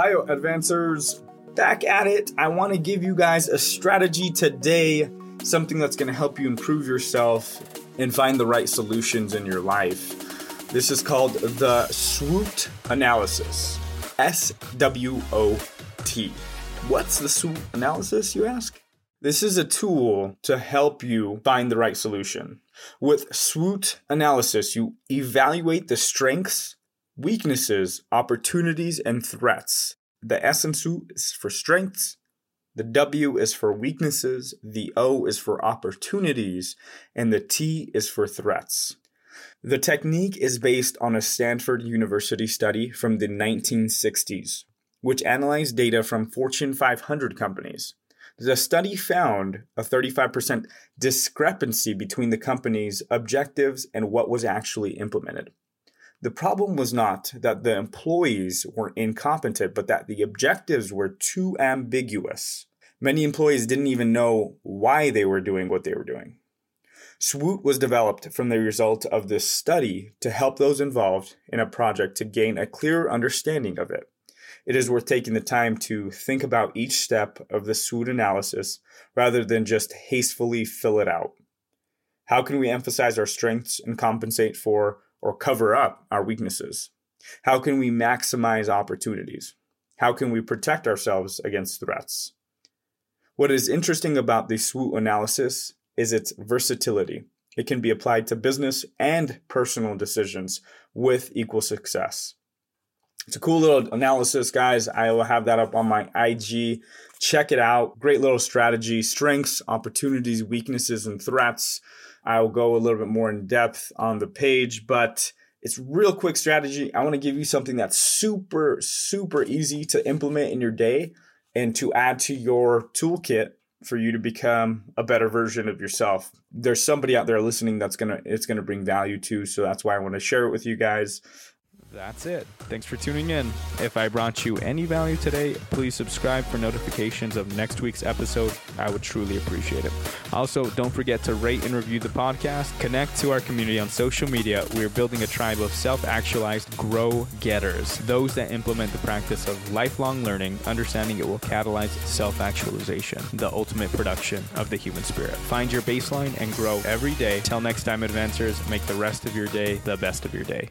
Hi, advancers. Back at it. I want to give you guys a strategy today, something that's going to help you improve yourself and find the right solutions in your life. This is called the SWOT analysis. S W O T. What's the SWOT analysis, you ask? This is a tool to help you find the right solution. With SWOT analysis, you evaluate the strengths, weaknesses, opportunities, and threats. The S in SWOT is for strengths, the W is for weaknesses, the O is for opportunities, and the T is for threats. The technique is based on a Stanford University study from the 1960s, which analyzed data from Fortune 500 companies. The study found a 35% discrepancy between the company's objectives and what was actually implemented. The problem was not that the employees were incompetent, but that the objectives were too ambiguous. Many employees didn't even know why they were doing what they were doing. SWOT was developed from the result of this study to help those involved in a project to gain a clearer understanding of it. It is worth taking the time to think about each step of the SWOT analysis rather than just hastily fill it out. How can we emphasize our strengths and compensate for or cover up our weaknesses? How can we maximize opportunities? How can we protect ourselves against threats? What is interesting about the SWOT analysis is its versatility. It can be applied to business and personal decisions with equal success. It's a cool little analysis, guys. I will have that up on my IG. Check it out. Great little strategy, strengths, opportunities, weaknesses, and threats. I will go a little bit more in depth on the page, but it's real quick strategy. I want to give you something that's super, super easy to implement in your day and to add to your toolkit for you to become a better version of yourself. There's somebody out there listening that's gonna it's gonna bring value to, so that's why I want to share it with you guys. That's it. Thanks for tuning in. If I brought you any value today, please subscribe for notifications of next week's episode. I would truly appreciate it. Also, don't forget to rate and review the podcast. Connect to our community on social media. We're building a tribe of self actualized grow getters, those that implement the practice of lifelong learning, understanding it will catalyze self actualization, the ultimate production of the human spirit. Find your baseline and grow every day. Till next time, advancers, make the rest of your day the best of your day.